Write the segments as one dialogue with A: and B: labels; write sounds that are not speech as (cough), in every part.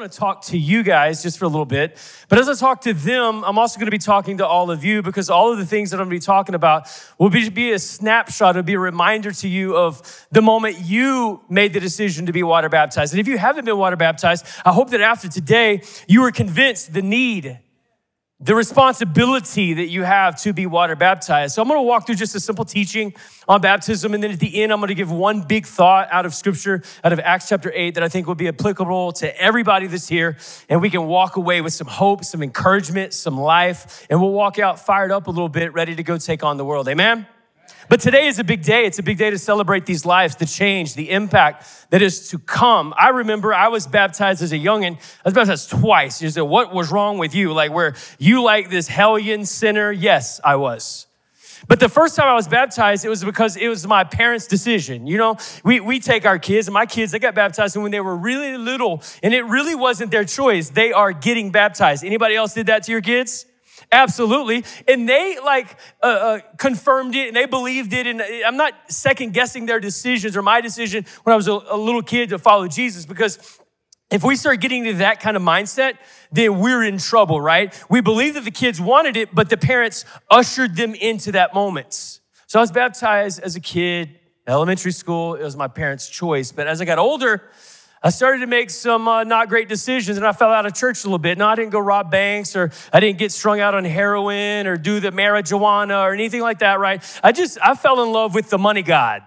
A: want to talk to you guys just for a little bit. But as I talk to them, I'm also going to be talking to all of you because all of the things that I'm going to be talking about will be, be a snapshot, it'll be a reminder to you of the moment you made the decision to be water baptized. And if you haven't been water baptized, I hope that after today, you are convinced the need the responsibility that you have to be water baptized. So I'm going to walk through just a simple teaching on baptism. And then at the end, I'm going to give one big thought out of scripture, out of Acts chapter 8, that I think will be applicable to everybody that's here. And we can walk away with some hope, some encouragement, some life. And we'll walk out fired up a little bit, ready to go take on the world. Amen? But today is a big day. It's a big day to celebrate these lives, the change, the impact that is to come. I remember I was baptized as a youngin. I was baptized twice. You said, what was wrong with you? Like, where you like this hellion sinner? Yes, I was. But the first time I was baptized, it was because it was my parents' decision. You know, we, we take our kids, and my kids, they got baptized when they were really little, and it really wasn't their choice. They are getting baptized. Anybody else did that to your kids? Absolutely. And they like uh, uh, confirmed it and they believed it. And I'm not second guessing their decisions or my decision when I was a, a little kid to follow Jesus because if we start getting to that kind of mindset, then we're in trouble, right? We believe that the kids wanted it, but the parents ushered them into that moment. So I was baptized as a kid, elementary school. It was my parents' choice. But as I got older, I started to make some uh, not great decisions and I fell out of church a little bit. No, I didn't go rob banks or I didn't get strung out on heroin or do the marijuana or anything like that, right? I just, I fell in love with the money God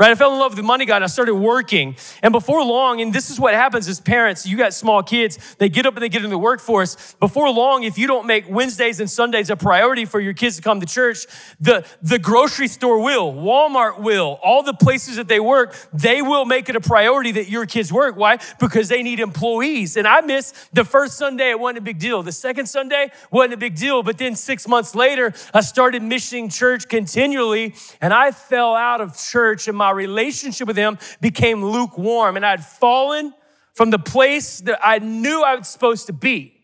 A: right? I fell in love with the money God. I started working. And before long, and this is what happens as parents, you got small kids, they get up and they get in the workforce. Before long, if you don't make Wednesdays and Sundays a priority for your kids to come to church, the, the grocery store will, Walmart will, all the places that they work, they will make it a priority that your kids work. Why? Because they need employees. And I missed the first Sunday, it wasn't a big deal. The second Sunday wasn't a big deal. But then six months later, I started missing church continually, and I fell out of church in my my relationship with Him became lukewarm and I'd fallen from the place that I knew I was supposed to be.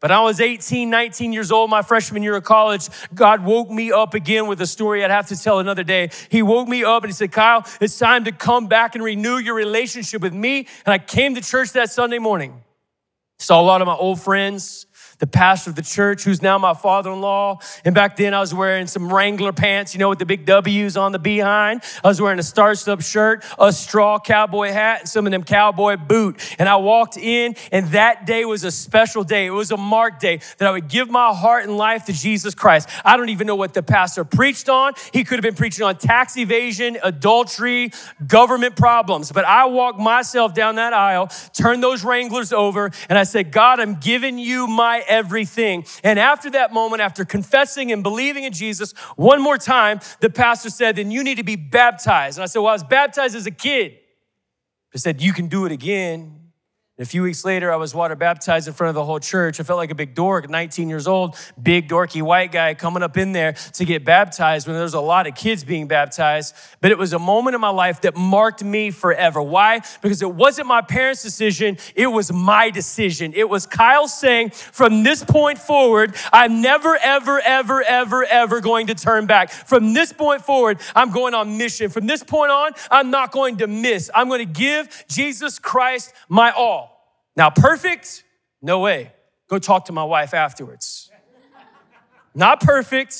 A: But I was 18, 19 years old, my freshman year of college. God woke me up again with a story I'd have to tell another day. He woke me up and he said, Kyle, it's time to come back and renew your relationship with me. And I came to church that Sunday morning. Saw a lot of my old friends, the pastor of the church, who's now my father in law. And back then, I was wearing some Wrangler pants, you know, with the big W's on the behind. I was wearing a starched up shirt, a straw cowboy hat, and some of them cowboy boot. And I walked in, and that day was a special day. It was a marked day that I would give my heart and life to Jesus Christ. I don't even know what the pastor preached on. He could have been preaching on tax evasion, adultery, government problems. But I walked myself down that aisle, turned those Wranglers over, and I said, God, I'm giving you my everything. And after that moment, after confessing and believing in Jesus one more time, the pastor said, Then you need to be baptized. And I said, Well, I was baptized as a kid. He said, You can do it again. A few weeks later, I was water baptized in front of the whole church. I felt like a big dork, 19 years old, big dorky white guy coming up in there to get baptized when there's a lot of kids being baptized. But it was a moment in my life that marked me forever. Why? Because it wasn't my parents' decision, it was my decision. It was Kyle saying, from this point forward, I'm never, ever, ever, ever, ever going to turn back. From this point forward, I'm going on mission. From this point on, I'm not going to miss. I'm going to give Jesus Christ my all. Now, perfect? No way. Go talk to my wife afterwards. Not perfect,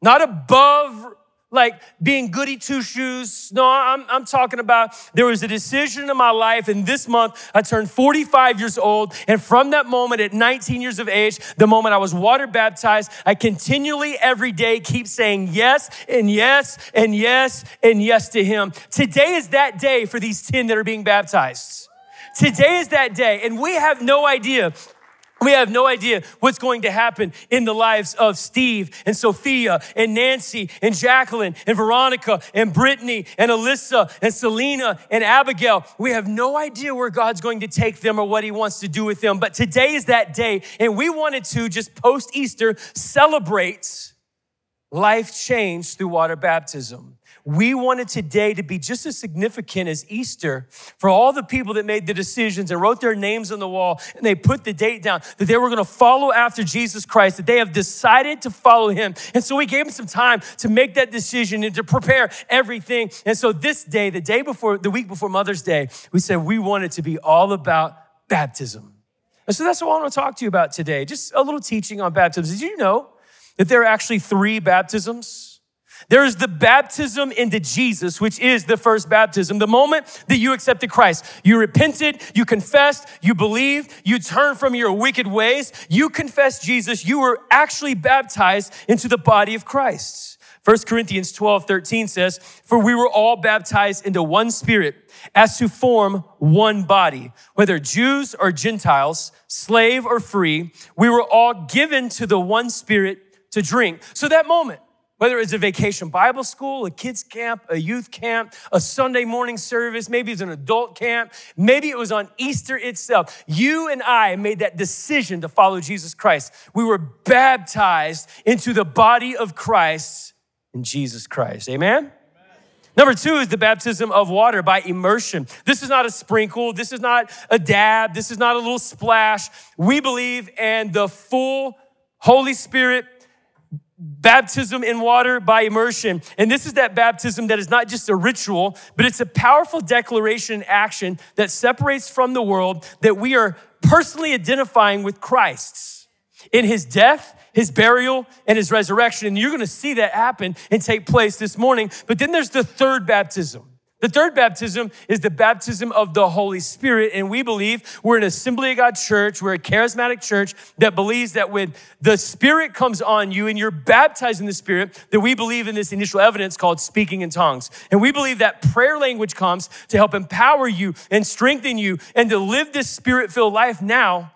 A: not above like being goody two shoes. No, I'm, I'm talking about there was a decision in my life, and this month I turned 45 years old. And from that moment at 19 years of age, the moment I was water baptized, I continually every day keep saying yes and yes and yes and yes to Him. Today is that day for these 10 that are being baptized. Today is that day, and we have no idea we have no idea what's going to happen in the lives of Steve and Sophia and Nancy and Jacqueline and Veronica and Brittany and Alyssa and Selena and Abigail. We have no idea where God's going to take them or what He wants to do with them. But today is that day, and we wanted to just post Easter celebrate life changed through water baptism. We wanted today to be just as significant as Easter for all the people that made the decisions and wrote their names on the wall and they put the date down that they were going to follow after Jesus Christ, that they have decided to follow him. And so we gave them some time to make that decision and to prepare everything. And so this day, the day before, the week before Mother's Day, we said we wanted to be all about baptism. And so that's what I want to talk to you about today. Just a little teaching on baptism. Did you know that there are actually three baptisms? There is the baptism into Jesus, which is the first baptism. The moment that you accepted Christ, you repented, you confessed, you believed, you turned from your wicked ways, you confessed Jesus, you were actually baptized into the body of Christ. 1 Corinthians 12, 13 says, For we were all baptized into one spirit as to form one body, whether Jews or Gentiles, slave or free, we were all given to the one spirit to drink. So that moment, whether it's a vacation Bible school, a kids camp, a youth camp, a Sunday morning service, maybe it's an adult camp, maybe it was on Easter itself. You and I made that decision to follow Jesus Christ. We were baptized into the body of Christ in Jesus Christ. Amen? Number two is the baptism of water by immersion. This is not a sprinkle. This is not a dab. This is not a little splash. We believe in the full Holy Spirit baptism in water by immersion. And this is that baptism that is not just a ritual, but it's a powerful declaration and action that separates from the world that we are personally identifying with Christ's in his death, his burial, and his resurrection. And you're to see that happen and take place this morning. But then there's the third baptism. The third baptism is the baptism of the Holy Spirit. And we believe we're an Assembly of God church, we're a charismatic church that believes that when the Spirit comes on you and you're baptized in the Spirit, that we believe in this initial evidence called speaking in tongues. And we believe that prayer language comes to help empower you and strengthen you and to live this Spirit filled life now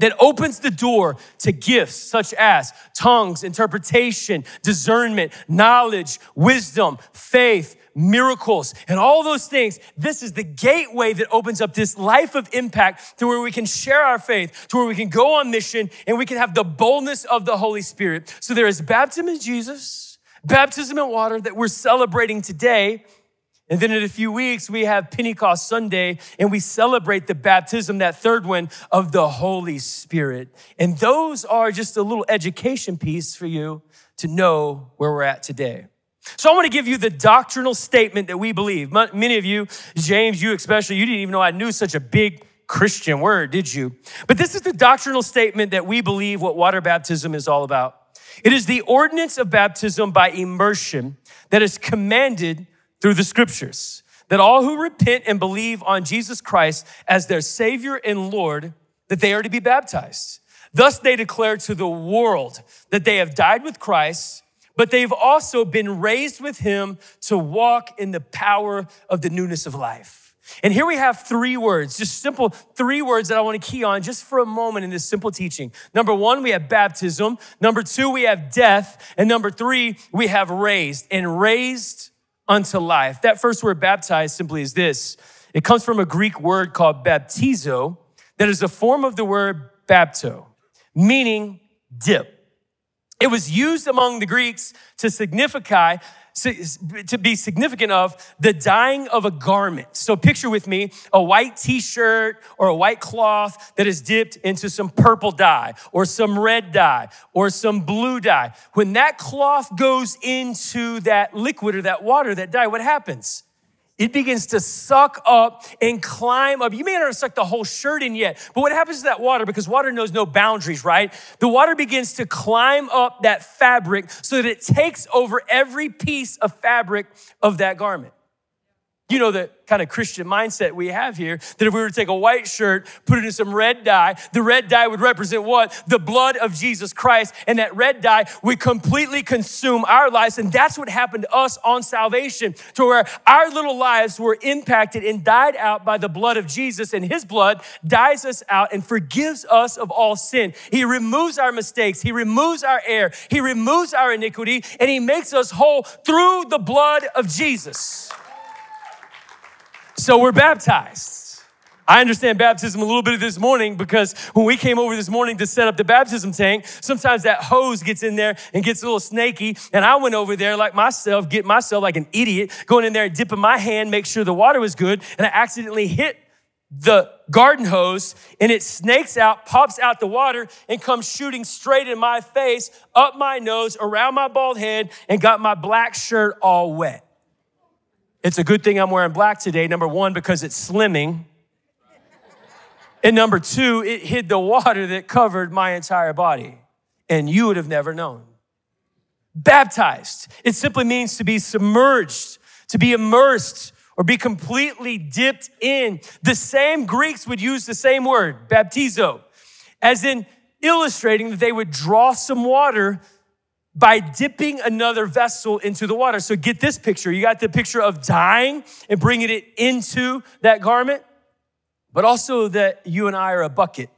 A: that opens the door to gifts such as tongues, interpretation, discernment, knowledge, wisdom, faith, miracles, and all those things. This is the gateway that opens up this life of impact to where we can share our faith, to where we can go on mission, and we can have the boldness of the Holy Spirit. So there is baptism in Jesus, baptism in water that we're celebrating today. And then in a few weeks, we have Pentecost Sunday and we celebrate the baptism, that third one of the Holy Spirit. And those are just a little education piece for you to know where we're at today. So I want to give you the doctrinal statement that we believe. Many of you, James, you especially, you didn't even know I knew such a big Christian word, did you? But this is the doctrinal statement that we believe what water baptism is all about. It is the ordinance of baptism by immersion that is commanded through the scriptures. That all who repent and believe on Jesus Christ as their Savior and Lord, that they are to be baptized. Thus they declare to the world that they have died with Christ but they've also been raised with him to walk in the power of the newness of life. And here we have three words, just simple three words that I want to key on just for a moment in this simple teaching. Number one, we have baptism. Number two, we have death. And number three, we have raised and raised unto life. That first word, baptized, simply is this it comes from a Greek word called baptizo, that is a form of the word bapto, meaning dip. It was used among the Greeks to signify to be significant of the dyeing of a garment. So picture with me a white t-shirt or a white cloth that is dipped into some purple dye or some red dye or some blue dye. When that cloth goes into that liquid or that water, that dye, what happens? It begins to suck up and climb up. You may not have sucked the whole shirt in yet, but what happens to that water? Because water knows no boundaries, right? The water begins to climb up that fabric so that it takes over every piece of fabric of that garment. You know the kind of Christian mindset we have here that if we were to take a white shirt, put it in some red dye, the red dye would represent what? The blood of Jesus Christ. And that red dye would completely consume our lives. And that's what happened to us on salvation, to where our little lives were impacted and dyed out by the blood of Jesus. And his blood dyes us out and forgives us of all sin. He removes our mistakes, he removes our error, he removes our iniquity, and he makes us whole through the blood of Jesus. So we're baptized. I understand baptism a little bit this morning because when we came over this morning to set up the baptism tank, sometimes that hose gets in there and gets a little snaky. And I went over there like myself, get myself like an idiot, going in there and dipping my hand, make sure the water was good. And I accidentally hit the garden hose and it snakes out, pops out the water, and comes shooting straight in my face, up my nose, around my bald head, and got my black shirt all wet. It's a good thing I'm wearing black today, number one, because it's slimming. And number two, it hid the water that covered my entire body, and you would have never known. Baptized, it simply means to be submerged, to be immersed, or be completely dipped in. The same Greeks would use the same word, baptizo, as in illustrating that they would draw some water by dipping another vessel into the water. So get this picture. You got the picture of dyeing and bringing it into that garment, but also that you and I are a bucket.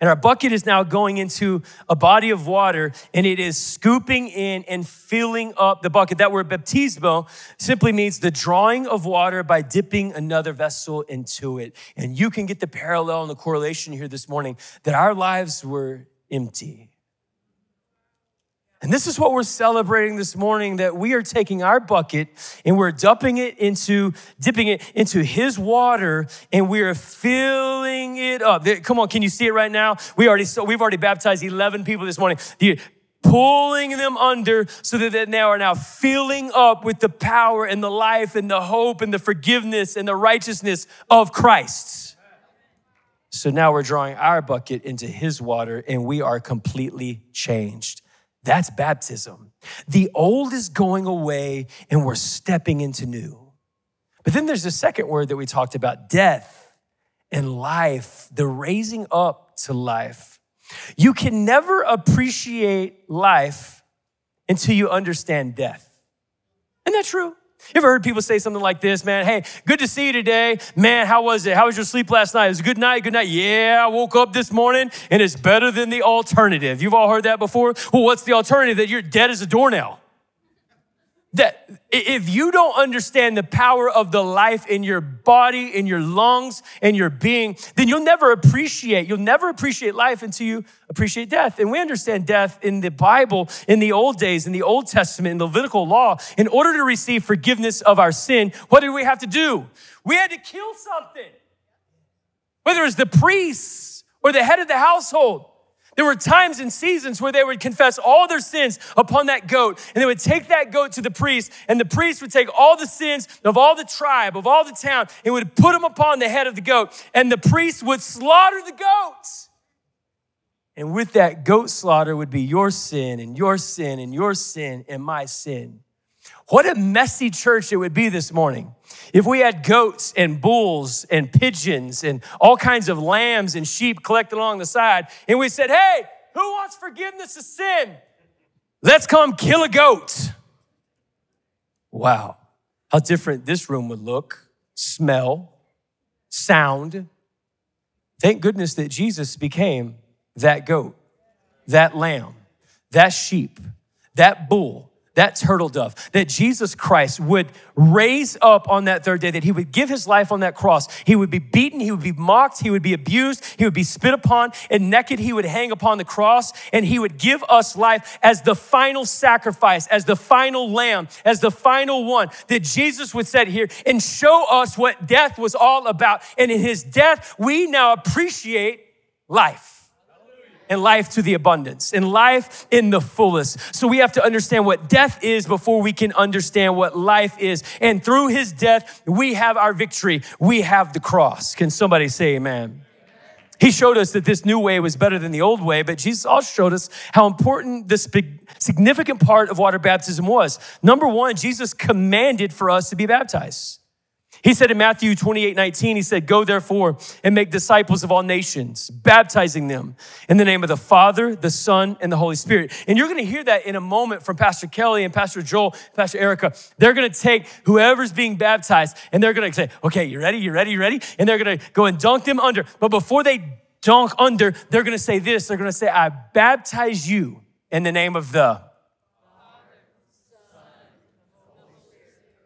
A: And our bucket is now going into a body of water and it is scooping in and filling up the bucket. That word baptismo simply means the drawing of water by dipping another vessel into it. And you can get the parallel and the correlation here this morning that our lives were empty. And this is what we're celebrating this morning that we are taking our bucket and we're dumping it into, dipping it into his water and we are filling it up. Come on, can you see it right now? We already, we've already baptized 11 people this morning. Pulling them under so that they now are now filling up with the power and the life and the hope and the forgiveness and the righteousness of Christ. So now we're drawing our bucket into his water and we are completely changed. That's baptism. The old is going away and we're stepping into new. But then there's a second word that we talked about death and life, the raising up to life. You can never appreciate life until you understand death. Isn't that true? You ever heard people say something like this, man? Hey, good to see you today. Man, how was it? How was your sleep last night? It was a good night, good night. Yeah, I woke up this morning and it's better than the alternative. You've all heard that before? Well, what's the alternative? That you're dead as a doornail that if you don't understand the power of the life in your body, in your lungs, in your being, then you'll never appreciate, you'll never appreciate life until you appreciate death. And we understand death in the Bible, in the old days, in the Old Testament, in the Levitical law. In order to receive forgiveness of our sin, what did we have to do? We had to kill something. Whether it was the priests or the head of the household. There were times and seasons where they would confess all their sins upon that goat, and they would take that goat to the priest, and the priest would take all the sins of all the tribe, of all the town, and would put them upon the head of the goat, and the priest would slaughter the goats. And with that goat slaughter would be your sin, and your sin, and your sin, and my sin. What a messy church it would be this morning if we had goats and bulls and pigeons and all kinds of lambs and sheep collected along the side, and we said, Hey, who wants forgiveness of sin? Let's come kill a goat. Wow, how different this room would look, smell, sound. Thank goodness that Jesus became that goat, that lamb, that sheep, that bull, that turtle dove, that Jesus Christ would raise up on that third day, that he would give his life on that cross. He would be beaten, he would be mocked, he would be abused, he would be spit upon, and naked he would hang upon the cross, and he would give us life as the final sacrifice, as the final lamb, as the final one, that Jesus would set here and show us what death was all about. And in his death, we now appreciate life and life to the abundance, and life in the fullest. So we have to understand what death is before we can understand what life is. And through his death, we have our victory. We have the cross. Can somebody say amen? He showed us that this new way was better than the old way, but Jesus also showed us how important this big, significant part of water baptism was. Number one, Jesus commanded for us to be baptized. He said in Matthew 28 19, he said, Go therefore and make disciples of all nations, baptizing them in the name of the Father, the Son, and the Holy Spirit. And you're going to hear that in a moment from Pastor Kelly and Pastor Joel, Pastor Erica. They're going to take whoever's being baptized and they're going to say, Okay, you ready? You ready? You ready? And they're going to go and dunk them under. But before they dunk under, they're going to say this they're going to say, I baptize you in the name of the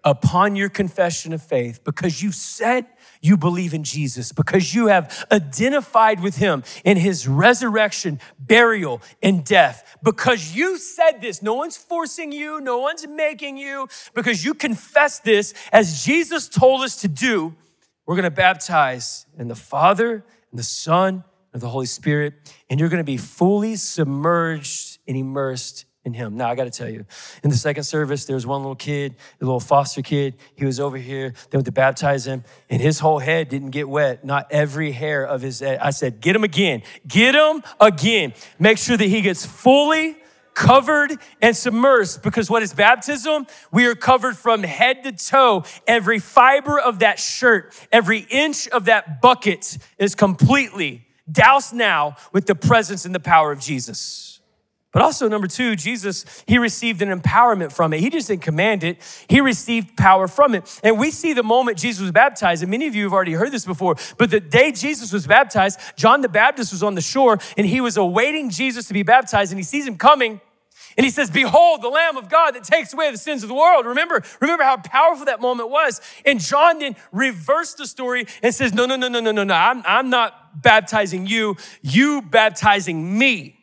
A: upon your confession of faith, because you said you believe in Jesus, because you have identified with him in his resurrection, burial, and death, because you said this, no one's forcing you, no one's making you, because you confess this as Jesus told us to do, we're gonna baptize in the Father and the Son and the Holy Spirit, and you're gonna be fully submerged and immersed in him. Now, I got to tell you, in the second service, there was one little kid, a little foster kid. He was over here. They went to baptize him, and his whole head didn't get wet. Not every hair of his head. I said, Get him again. Get him again. Make sure that he gets fully covered and submersed because what is baptism? We are covered from head to toe. Every fiber of that shirt, every inch of that bucket is completely doused now with the presence and the power of Jesus. But also, number two, Jesus, he received an empowerment from it. He just didn't command it, he received power from it. And we see the moment Jesus was baptized, and many of you have already heard this before, but the day Jesus was baptized, John the Baptist was on the shore and he was awaiting Jesus to be baptized, and he sees him coming. And he says, Behold, the Lamb of God that takes away the sins of the world. Remember, remember how powerful that moment was. And John then reversed the story and says, No, no, no, no, no, no, no. I'm, I'm not baptizing you, you baptizing me.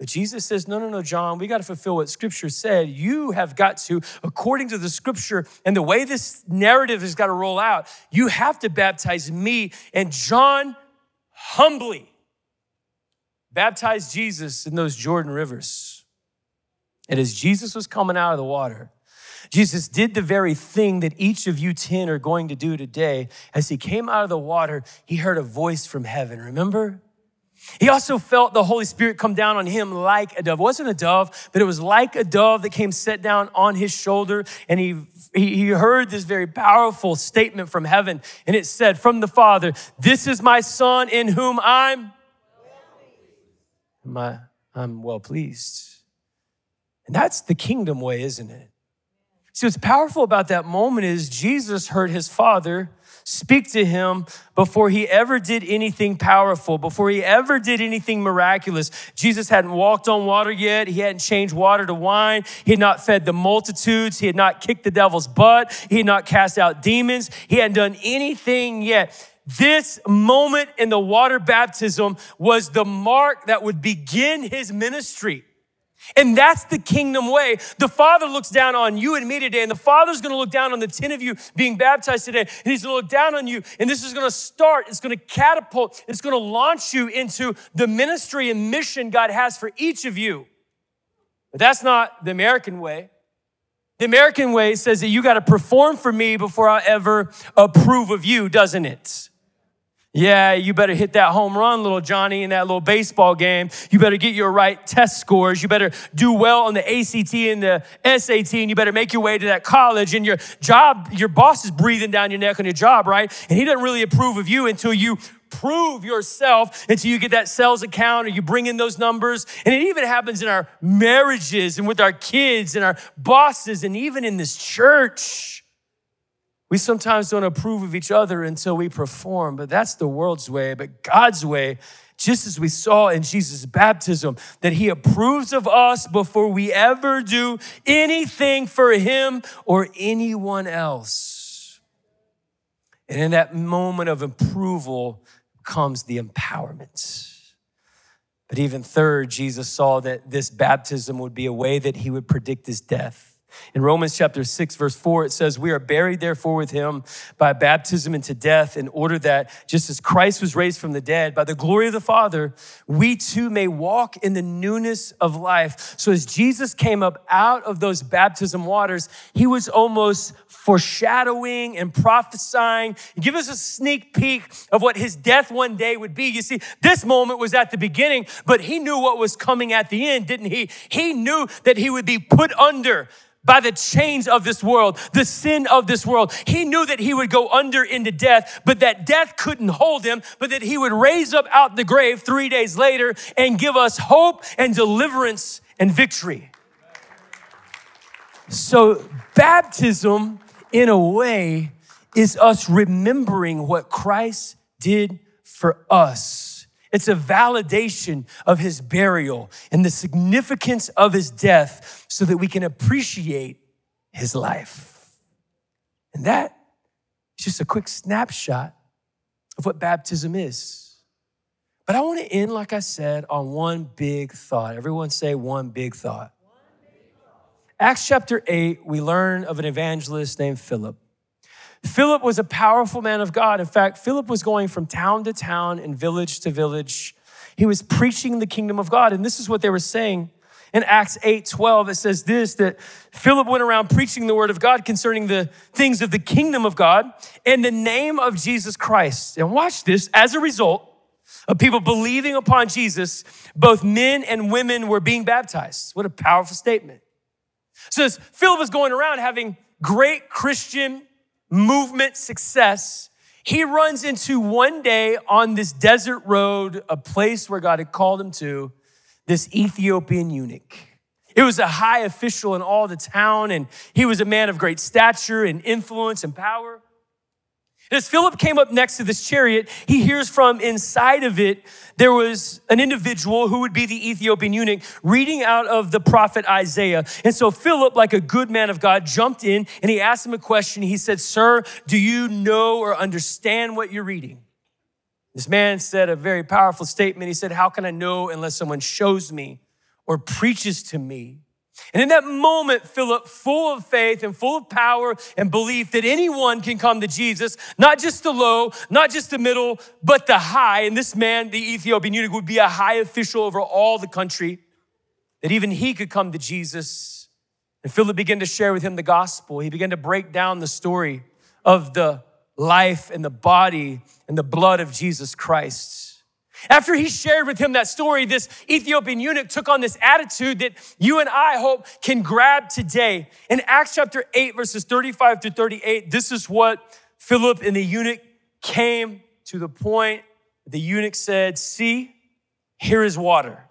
A: But Jesus says, No, no, no, John, we got to fulfill what scripture said. You have got to, according to the scripture and the way this narrative has got to roll out, you have to baptize me. And John humbly baptized Jesus in those Jordan rivers. And as Jesus was coming out of the water, Jesus did the very thing that each of you 10 are going to do today. As he came out of the water, he heard a voice from heaven. Remember? He also felt the Holy Spirit come down on him like a dove. It wasn't a dove, but it was like a dove that came set down on his shoulder. And he, he heard this very powerful statement from heaven. And it said, From the Father, This is my Son in whom I'm, my, I'm well pleased. And that's the kingdom way, isn't it? See, what's powerful about that moment is Jesus heard his Father speak to him before he ever did anything powerful, before he ever did anything miraculous. Jesus hadn't walked on water yet. He hadn't changed water to wine. He had not fed the multitudes. He had not kicked the devil's butt. He had not cast out demons. He hadn't done anything yet. This moment in the water baptism was the mark that would begin his ministry. And that's the kingdom way. The Father looks down on you and me today, and the Father's gonna look down on the 10 of you being baptized today, and He's gonna look down on you, and this is gonna start, it's gonna catapult, it's gonna launch you into the ministry and mission God has for each of you. But that's not the American way. The American way says that you gotta perform for me before I ever approve of you, doesn't it? Yeah, you better hit that home run, little Johnny, in that little baseball game. You better get your right test scores. You better do well on the ACT and the SAT, and you better make your way to that college. And your job, your boss is breathing down your neck on your job, right? And he doesn't really approve of you until you prove yourself until you get that sales account or you bring in those numbers. And it even happens in our marriages and with our kids and our bosses and even in this church. We sometimes don't approve of each other until we perform, but that's the world's way. But God's way, just as we saw in Jesus' baptism, that He approves of us before we ever do anything for Him or anyone else. And in that moment of approval comes the empowerment. But even third, Jesus saw that this baptism would be a way that He would predict His death. In Romans chapter 6, verse 4, it says, We are buried therefore with him by baptism into death, in order that just as Christ was raised from the dead by the glory of the Father, we too may walk in the newness of life. So as Jesus came up out of those baptism waters, he was almost foreshadowing and prophesying. Give us a sneak peek of what his death one day would be. You see, this moment was at the beginning, but he knew what was coming at the end, didn't he? He knew that he would be put under by the chains of this world, the sin of this world. He knew that he would go under into death, but that death couldn't hold him, but that he would raise up out the grave three days later and give us hope and deliverance and victory. So, baptism, in a way, is us remembering what Christ did for us it's a validation of his burial and the significance of his death so that we can appreciate his life. And that is just a quick snapshot of what baptism is. But I want to end, like I said, on one big thought. Everyone say one big thought. Acts chapter 8, we learn of an evangelist named Philip. Philip was a powerful man of God. In fact, Philip was going from town to town and village to village. He was preaching the kingdom of God. And this is what they were saying in Acts 8 12, it says this that Philip went around preaching the word of God concerning the things of the kingdom of God in the name of Jesus Christ. And watch this, as a result of people believing upon Jesus, both men and women were being baptized. What a powerful statement. So Philip was going around having great Christian movement success, he runs into one day on this desert road, a place where God had called him to, this Ethiopian eunuch. It was a high official in all the town, and he was a man of great stature and influence and power. As Philip came up next to this chariot, he hears from inside of it, there was an individual who would be the Ethiopian eunuch reading out of the prophet Isaiah. And so Philip, like a good man of God, jumped in and he asked him a question. He said, Sir, do you know or understand what you're reading? This man said a very powerful statement. He said, How can I know unless someone shows me or preaches to me? And in that moment, Philip, full of faith and full of power and belief that anyone can come to Jesus, not just the low, not just the middle, but the high. And this man, the Ethiopian eunuch, would be a high official over all the country, that even he could come to Jesus. And Philip began to share with him the gospel. He began to break down the story of the life and the body and the blood of Jesus Christ. After he shared with him that story, this Ethiopian eunuch took on this attitude that you and I hope can grab today. In Acts chapter 8, verses 35 to 38, this is what Philip and the eunuch came to the point the eunuch said, See, here is water.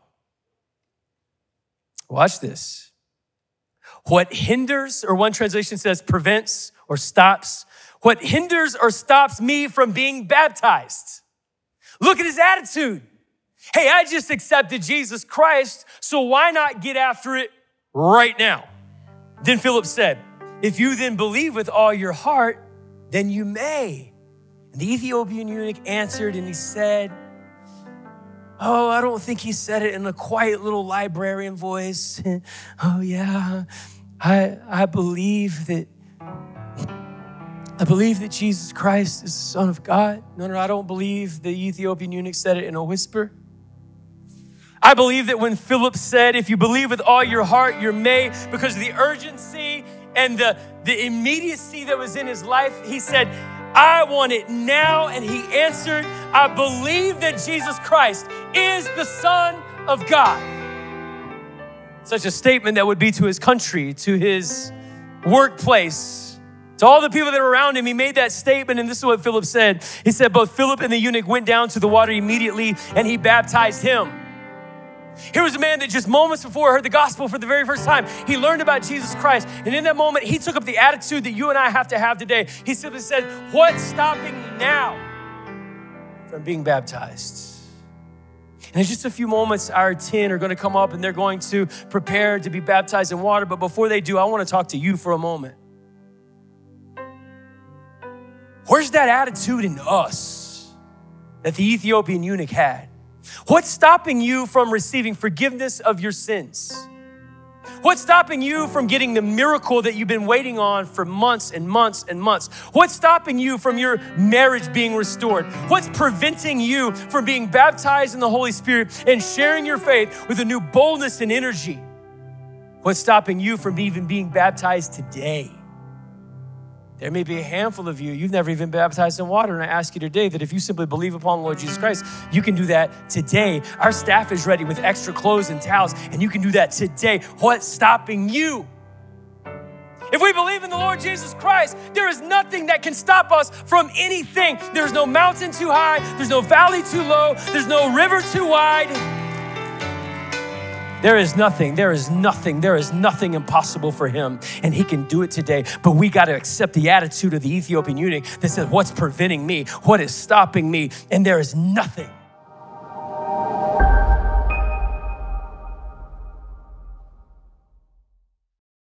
A: Watch this. What hinders, or one translation says prevents or stops what hinders or stops me from being baptized. Look at his attitude. Hey, I just accepted Jesus Christ, so why not get after it right now? Then Philip said, If you then believe with all your heart, then you may. And the Ethiopian eunuch answered and he said, Oh, I don't think he said it in a quiet little librarian voice. (laughs) oh, yeah, I, I believe that I believe that Jesus Christ is the Son of God. No, no, I don't believe the Ethiopian eunuch said it in a whisper. I believe that when Philip said, If you believe with all your heart, you're made, because of the urgency and the, the immediacy that was in his life, he said, I want it now. And he answered, I believe that Jesus Christ is the Son of God. Such a statement that would be to his country, to his workplace, to all the people that were around him, he made that statement, and this is what Philip said. He said, Both Philip and the eunuch went down to the water immediately, and he baptized him. Here was a man that just moments before heard the gospel for the very first time. He learned about Jesus Christ. And in that moment, he took up the attitude that you and I have to have today. He simply said, What's stopping me now from being baptized? And in just a few moments, our 10 are going to come up and they're going to prepare to be baptized in water. But before they do, I want to talk to you for a moment. Where's that attitude in us that the Ethiopian eunuch had? What's stopping you from receiving forgiveness of your sins? What's stopping you from getting the miracle that you've been waiting on for months and months and months? What's stopping you from your marriage being restored? What's preventing you from being baptized in the Holy Spirit and sharing your faith with a new boldness and energy? What's stopping you from even being baptized today? There may be a handful of you, you've never even been baptized in water. And I ask you today that if you simply believe upon the Lord Jesus Christ, you can do that today. Our staff is ready with extra clothes and towels, and you can do that today. What's stopping you? If we believe in the Lord Jesus Christ, there is nothing that can stop us from anything. There's no mountain too high, there's no valley too low, there's no river too wide. There is nothing, there is nothing, there is nothing impossible for him, and he can do it today. But we got to accept the attitude of the Ethiopian eunuch that says, What's preventing me? What is stopping me? And there is nothing